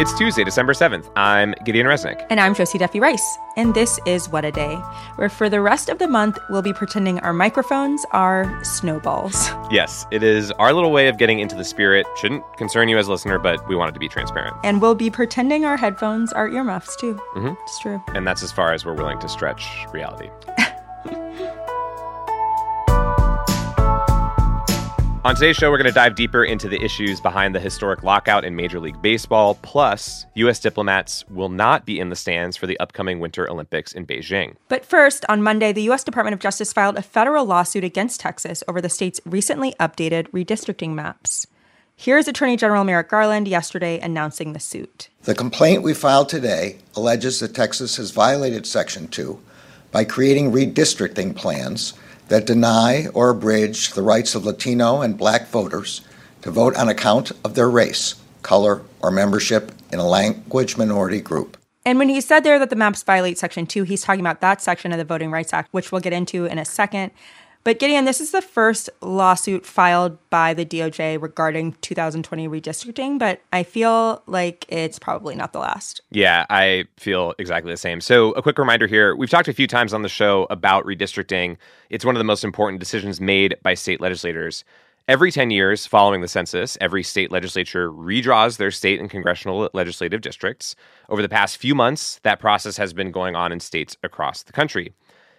It's Tuesday, December 7th. I'm Gideon Resnick. And I'm Josie Duffy Rice. And this is What a Day, where for the rest of the month, we'll be pretending our microphones are snowballs. Yes, it is our little way of getting into the spirit. Shouldn't concern you as a listener, but we wanted to be transparent. And we'll be pretending our headphones are earmuffs, too. Mm-hmm. It's true. And that's as far as we're willing to stretch reality. On today's show, we're going to dive deeper into the issues behind the historic lockout in Major League Baseball. Plus, U.S. diplomats will not be in the stands for the upcoming Winter Olympics in Beijing. But first, on Monday, the U.S. Department of Justice filed a federal lawsuit against Texas over the state's recently updated redistricting maps. Here's Attorney General Merrick Garland yesterday announcing the suit. The complaint we filed today alleges that Texas has violated Section 2 by creating redistricting plans that deny or abridge the rights of Latino and black voters to vote on account of their race, color, or membership in a language minority group. And when he said there that the maps violate Section 2, he's talking about that section of the Voting Rights Act, which we'll get into in a second. But Gideon, this is the first lawsuit filed by the DOJ regarding 2020 redistricting, but I feel like it's probably not the last. Yeah, I feel exactly the same. So, a quick reminder here we've talked a few times on the show about redistricting. It's one of the most important decisions made by state legislators. Every 10 years following the census, every state legislature redraws their state and congressional legislative districts. Over the past few months, that process has been going on in states across the country.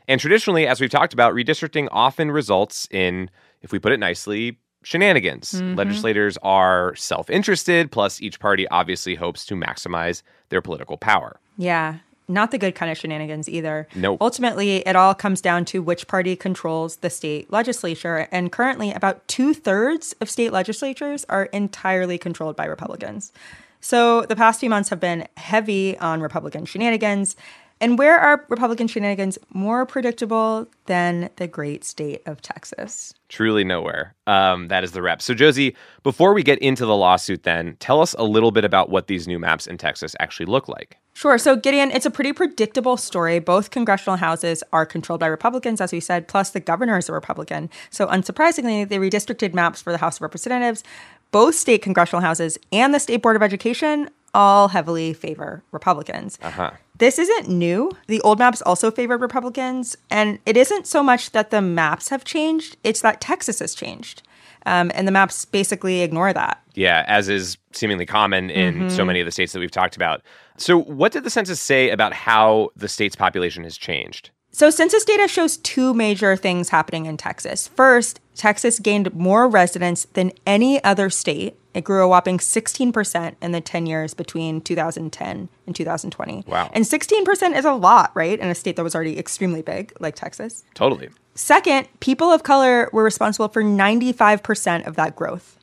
And traditionally, as we've talked about, redistricting often results in, if we put it nicely, shenanigans. Mm-hmm. Legislators are self interested, plus, each party obviously hopes to maximize their political power. Yeah. Not the good kind of shenanigans either. No. Nope. Ultimately, it all comes down to which party controls the state legislature. And currently, about two thirds of state legislatures are entirely controlled by Republicans. So the past few months have been heavy on Republican shenanigans. And where are Republican shenanigans more predictable than the great state of Texas? Truly nowhere. Um, that is the rep. So, Josie, before we get into the lawsuit, then tell us a little bit about what these new maps in Texas actually look like. Sure. So, Gideon, it's a pretty predictable story. Both congressional houses are controlled by Republicans, as we said, plus the governor is a Republican. So, unsurprisingly, the redistricted maps for the House of Representatives, both state congressional houses, and the State Board of Education all heavily favor Republicans. Uh-huh. This isn't new. The old maps also favored Republicans. And it isn't so much that the maps have changed, it's that Texas has changed. Um, and the maps basically ignore that. Yeah, as is seemingly common in mm-hmm. so many of the states that we've talked about. So, what did the census say about how the state's population has changed? So, census data shows two major things happening in Texas. First, Texas gained more residents than any other state. It grew a whopping 16% in the 10 years between 2010 and 2020. Wow. And 16% is a lot, right? In a state that was already extremely big, like Texas. Totally. Second, people of color were responsible for 95% of that growth.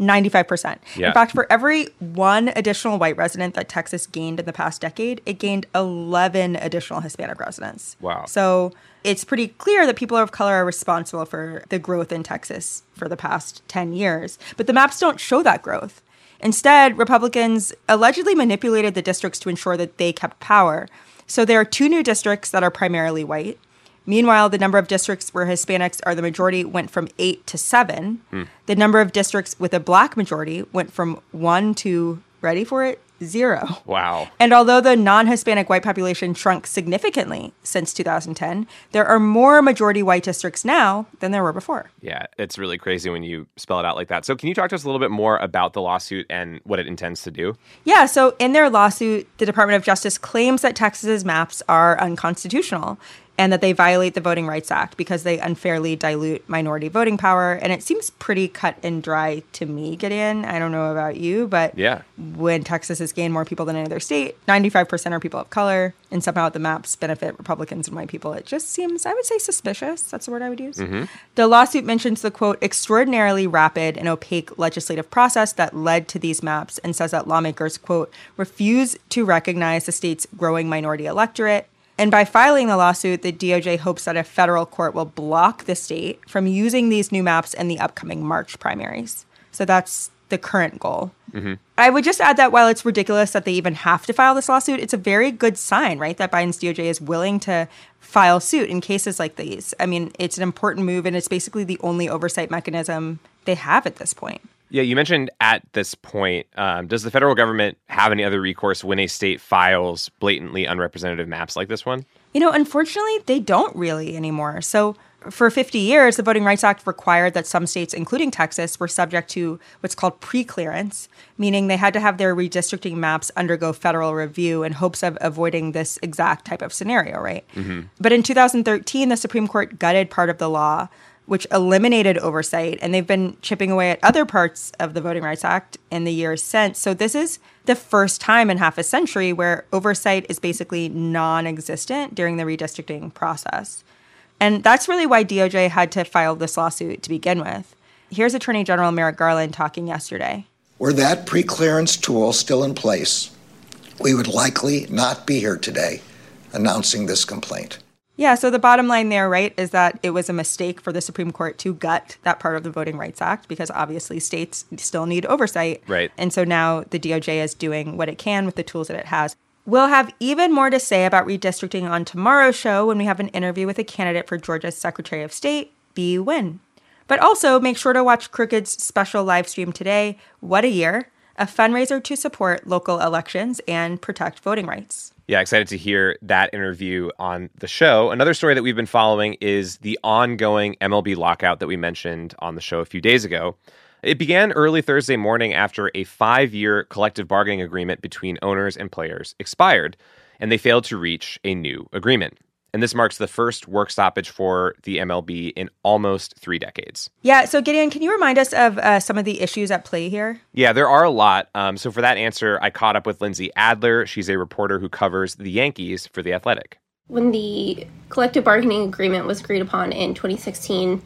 95%. Yeah. In fact, for every one additional white resident that Texas gained in the past decade, it gained 11 additional Hispanic residents. Wow. So it's pretty clear that people of color are responsible for the growth in Texas for the past 10 years. But the maps don't show that growth. Instead, Republicans allegedly manipulated the districts to ensure that they kept power. So there are two new districts that are primarily white Meanwhile, the number of districts where Hispanics are the majority went from eight to seven. Hmm. The number of districts with a black majority went from one to, ready for it, zero. Wow. And although the non Hispanic white population shrunk significantly since 2010, there are more majority white districts now than there were before. Yeah, it's really crazy when you spell it out like that. So, can you talk to us a little bit more about the lawsuit and what it intends to do? Yeah, so in their lawsuit, the Department of Justice claims that Texas's maps are unconstitutional. And that they violate the Voting Rights Act because they unfairly dilute minority voting power. And it seems pretty cut and dry to me, Gideon. I don't know about you, but Yeah. when Texas has gained more people than any other state, 95% are people of color, and somehow the maps benefit Republicans and white people. It just seems, I would say, suspicious. That's the word I would use. Mm-hmm. The lawsuit mentions the quote, extraordinarily rapid and opaque legislative process that led to these maps and says that lawmakers, quote, refuse to recognize the state's growing minority electorate. And by filing the lawsuit, the DOJ hopes that a federal court will block the state from using these new maps in the upcoming March primaries. So that's the current goal. Mm-hmm. I would just add that while it's ridiculous that they even have to file this lawsuit, it's a very good sign, right? That Biden's DOJ is willing to file suit in cases like these. I mean, it's an important move, and it's basically the only oversight mechanism they have at this point. Yeah, you mentioned at this point, um, does the federal government have any other recourse when a state files blatantly unrepresentative maps like this one? You know, unfortunately, they don't really anymore. So, for 50 years, the Voting Rights Act required that some states, including Texas, were subject to what's called pre-clearance, meaning they had to have their redistricting maps undergo federal review in hopes of avoiding this exact type of scenario, right? But in 2013, the Supreme Court gutted part of the law, which eliminated oversight, and they've been chipping away at other parts of the Voting Rights Act in the years since. So this is the first time in half a century where oversight is basically non-existent during the redistricting process. And that's really why DOJ had to file this lawsuit to begin with. Here's Attorney General Merrick Garland talking yesterday. Were that pre-clearance tool still in place, we would likely not be here today announcing this complaint. Yeah, so the bottom line there, right, is that it was a mistake for the Supreme Court to gut that part of the Voting Rights Act because obviously states still need oversight. Right. And so now the DOJ is doing what it can with the tools that it has. We'll have even more to say about redistricting on tomorrow's show when we have an interview with a candidate for Georgia's Secretary of State, Bee Nguyen. But also make sure to watch Crooked's special live stream today, What a Year, a fundraiser to support local elections and protect voting rights. Yeah, excited to hear that interview on the show. Another story that we've been following is the ongoing MLB lockout that we mentioned on the show a few days ago. It began early Thursday morning after a five year collective bargaining agreement between owners and players expired, and they failed to reach a new agreement. And this marks the first work stoppage for the MLB in almost three decades. Yeah, so Gideon, can you remind us of uh, some of the issues at play here? Yeah, there are a lot. Um, so for that answer, I caught up with Lindsey Adler. She's a reporter who covers the Yankees for The Athletic. When the collective bargaining agreement was agreed upon in 2016,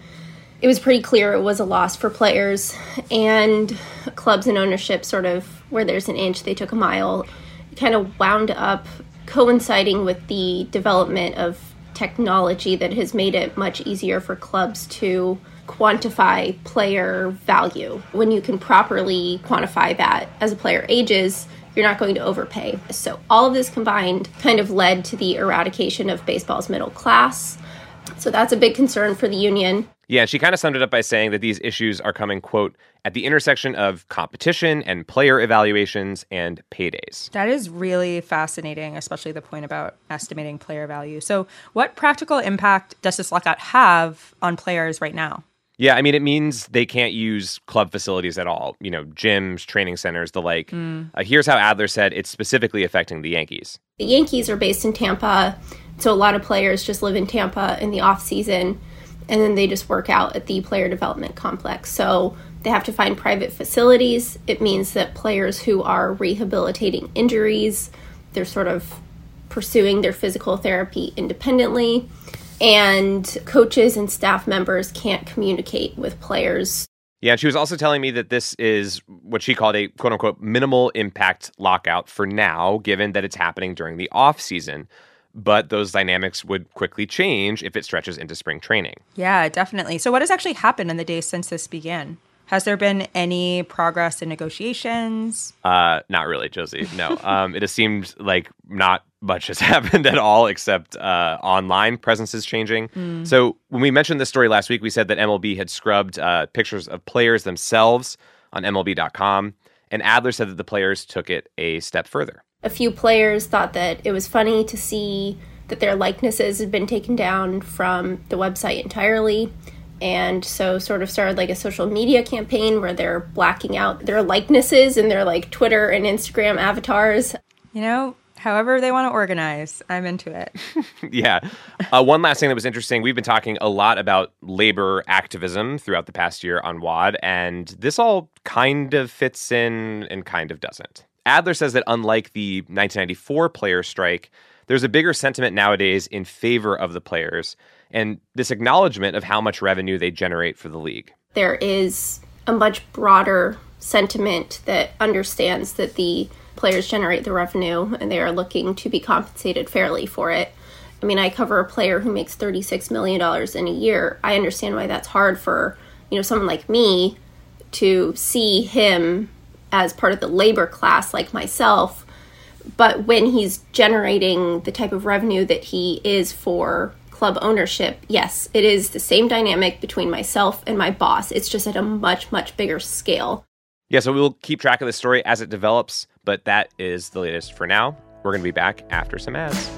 it was pretty clear it was a loss for players and clubs and ownership, sort of where there's an inch, they took a mile. It kind of wound up coinciding with the development of technology that has made it much easier for clubs to quantify player value. When you can properly quantify that as a player ages, you're not going to overpay. So, all of this combined kind of led to the eradication of baseball's middle class. So, that's a big concern for the union. Yeah, she kind of summed it up by saying that these issues are coming, quote, at the intersection of competition and player evaluations and paydays. That is really fascinating, especially the point about estimating player value. So, what practical impact does this lockout have on players right now? Yeah, I mean, it means they can't use club facilities at all, you know, gyms, training centers, the like. Uh, here's how Adler said it's specifically affecting the Yankees. The Yankees are based in Tampa, so a lot of players just live in Tampa in the off season and then they just work out at the player development complex. So they have to find private facilities. It means that players who are rehabilitating injuries, they're sort of pursuing their physical therapy independently. And coaches and staff members can't communicate with players. Yeah, she was also telling me that this is what she called a quote unquote minimal impact lockout for now, given that it's happening during the off season. But those dynamics would quickly change if it stretches into spring training. Yeah, definitely. So, what has actually happened in the days since this began? Has there been any progress in negotiations? Uh, not really, Josie. No. um, it has seemed like not much has happened at all except uh, online presence is changing. So when we mentioned this story last week, we said that MLB had scrubbed uh, pictures of players themselves on MLB.com, and Adler said that the players took it a step further. A few players thought that it was funny to see that their likenesses had been taken down from the website entirely. And so, sort of started like a social media campaign where they're blacking out their likenesses and their like Twitter and Instagram avatars. You know, However, they want to organize. I'm into it. yeah. Uh, one last thing that was interesting we've been talking a lot about labor activism throughout the past year on WAD, and this all kind of fits in and kind of doesn't. Adler says that unlike the 1994 player strike, there's a bigger sentiment nowadays in favor of the players and this acknowledgement of how much revenue they generate for the league. There is a much broader sentiment that understands that the players generate the revenue and they are looking to be compensated fairly for it. I mean, I cover a player who makes $36 million in a year. I understand why that's hard for, you know, someone like me to see him as part of the labor class like myself. But when he's generating the type of revenue that he is for club ownership, yes, it is the same dynamic between myself and my boss. It's just at a much, much bigger scale. Yeah, so we'll keep track of the story as it develops, but that is the latest for now. We're going to be back after some ads.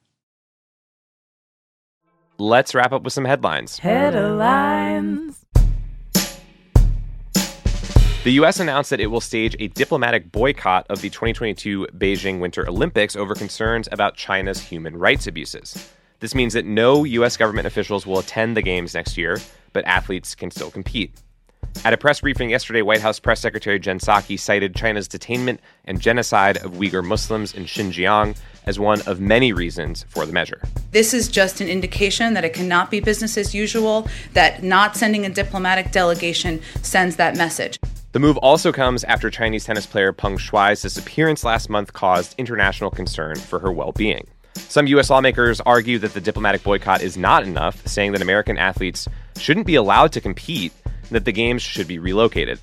let's wrap up with some headlines. Headlines. The U.S. announced that it will stage a diplomatic boycott of the 2022 Beijing Winter Olympics over concerns about China's human rights abuses. This means that no U.S. government officials will attend the Games next year, but athletes can still compete. At a press briefing yesterday, White House Press Secretary Jen Psaki cited China's detainment and genocide of Uyghur Muslims in Xinjiang as one of many reasons for the measure. This is just an indication that it cannot be business as usual, that not sending a diplomatic delegation sends that message. The move also comes after Chinese tennis player Peng Shuai's disappearance last month caused international concern for her well being. Some U.S. lawmakers argue that the diplomatic boycott is not enough, saying that American athletes shouldn't be allowed to compete that the games should be relocated.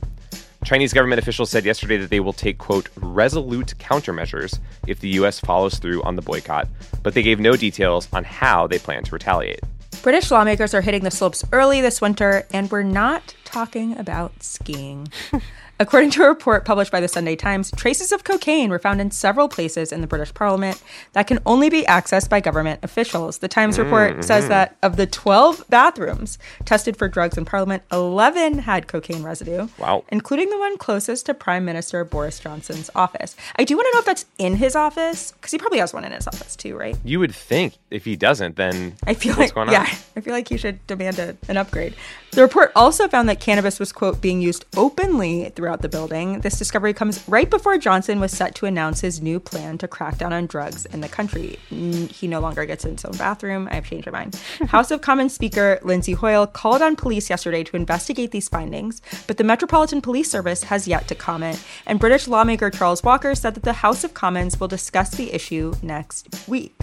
Chinese government officials said yesterday that they will take, quote, resolute countermeasures if the U.S. follows through on the boycott, but they gave no details on how they plan to retaliate. British lawmakers are hitting the slopes early this winter, and we're not talking about skiing. According to a report published by the Sunday Times, traces of cocaine were found in several places in the British Parliament that can only be accessed by government officials. The Times report mm-hmm. says that of the 12 bathrooms tested for drugs in Parliament, 11 had cocaine residue. Wow. Including the one closest to Prime Minister Boris Johnson's office. I do want to know if that's in his office, because he probably has one in his office too, right? You would think if he doesn't, then I feel what's like going on? yeah, I feel like he should demand a, an upgrade. The report also found that cannabis was quote being used openly throughout the building. This discovery comes right before Johnson was set to announce his new plan to crack down on drugs in the country. He no longer gets in his own bathroom. I've changed my mind. House of Commons Speaker Lindsay Hoyle called on police yesterday to investigate these findings, but the Metropolitan Police Service has yet to comment. And British lawmaker Charles Walker said that the House of Commons will discuss the issue next week.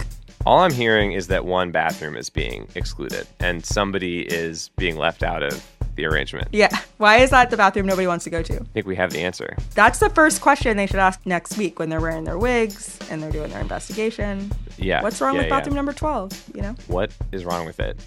All I'm hearing is that one bathroom is being excluded and somebody is being left out of the arrangement. Yeah. Why is that the bathroom nobody wants to go to? I think we have the answer. That's the first question they should ask next week when they're wearing their wigs and they're doing their investigation. Yeah. What's wrong yeah, with yeah. bathroom number 12? You know? What is wrong with it?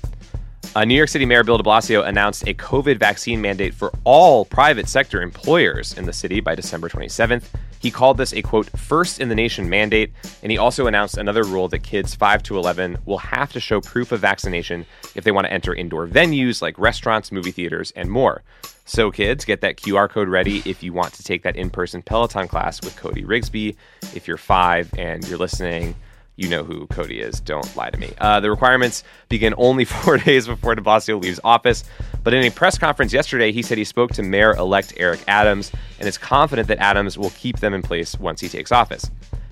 Uh, New York City Mayor Bill de Blasio announced a COVID vaccine mandate for all private sector employers in the city by December 27th. He called this a quote, first in the nation mandate, and he also announced another rule that kids 5 to 11 will have to show proof of vaccination if they want to enter indoor venues like restaurants, movie theaters, and more. So, kids, get that QR code ready if you want to take that in person Peloton class with Cody Rigsby. If you're five and you're listening, you know who Cody is. Don't lie to me. Uh, the requirements begin only four days before de Blasio leaves office. But in a press conference yesterday, he said he spoke to Mayor elect Eric Adams and is confident that Adams will keep them in place once he takes office.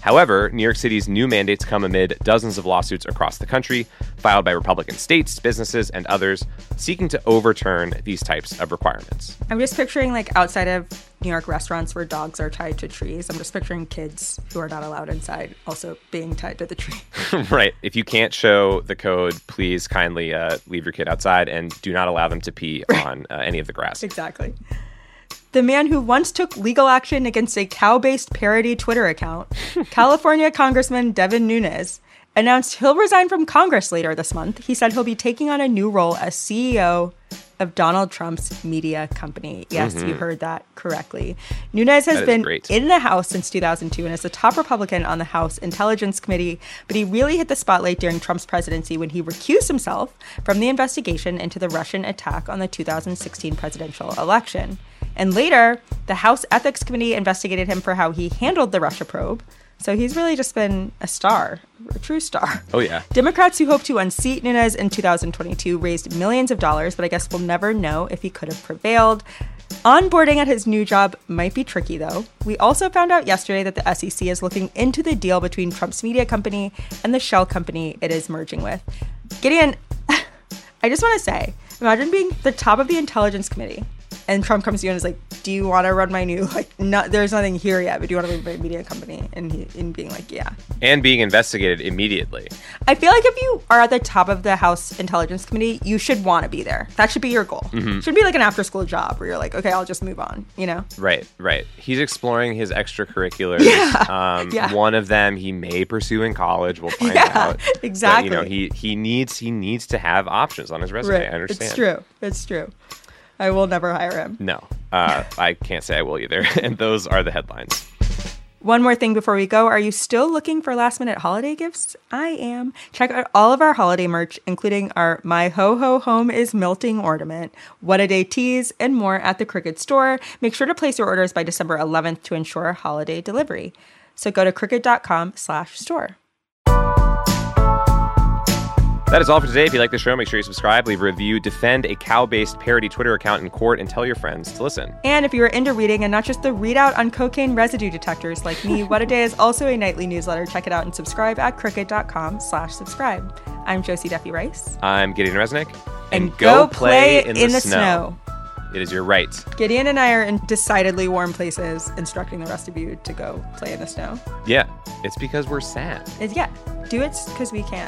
However, New York City's new mandates come amid dozens of lawsuits across the country, filed by Republican states, businesses, and others, seeking to overturn these types of requirements. I'm just picturing like outside of New York restaurants where dogs are tied to trees. I'm just picturing kids who are not allowed inside also being tied to the tree. right. If you can't show the code, please kindly uh, leave your kid outside and do not allow them to pee on uh, any of the grass. exactly. The man who once took legal action against a cow based parody Twitter account, California Congressman Devin Nunes, announced he'll resign from Congress later this month. He said he'll be taking on a new role as CEO of Donald Trump's media company. Yes, you mm-hmm. heard that correctly. Nunes has been great. in the House since 2002 and is the top Republican on the House Intelligence Committee, but he really hit the spotlight during Trump's presidency when he recused himself from the investigation into the Russian attack on the 2016 presidential election. And later, the House Ethics Committee investigated him for how he handled the Russia probe. So he's really just been a star, a true star. Oh, yeah. Democrats who hope to unseat Nunes in 2022 raised millions of dollars, but I guess we'll never know if he could have prevailed. Onboarding at his new job might be tricky, though. We also found out yesterday that the SEC is looking into the deal between Trump's media company and the shell company it is merging with. Gideon, I just want to say imagine being the top of the Intelligence Committee. And Trump comes to you and is like, "Do you want to run my new like? Not there's nothing here yet, but do you want to run my media company?" And he, and being like, "Yeah." And being investigated immediately. I feel like if you are at the top of the House Intelligence Committee, you should want to be there. That should be your goal. Should be like an after school job where you're like, okay, I'll just move on, you know? Right, right. He's exploring his extracurriculars. Yeah, Um, yeah. One of them he may pursue in college. We'll find Yeah, out. But, exactly. you know, he he needs he needs to have options on his resume. I understand. It's true. It's true. I will never hire him. No, uh, I can't say I will either. and those are the headlines. One more thing before we go. Are you still looking for last minute holiday gifts? I am. Check out all of our holiday merch, including our My Ho Ho Home is Melting ornament, What a Day tees, and more at the Crooked store. Make sure to place your orders by December 11th to ensure holiday delivery. So go to crooked.com slash store. That is all for today. If you like the show, make sure you subscribe, leave a review, defend a cow based parody Twitter account in court, and tell your friends to listen. And if you are into reading and not just the readout on cocaine residue detectors like me, What a Day is also a nightly newsletter. Check it out and subscribe at crooked.com slash subscribe. I'm Josie Duffy Rice. I'm Gideon Resnick. And, go, play, in, the, snow. It is your right. Gideon and I are in decidedly warm places, instructing the rest of you to go play in the snow. Yeah, it's because we're sad. Is yeah, do it because we can.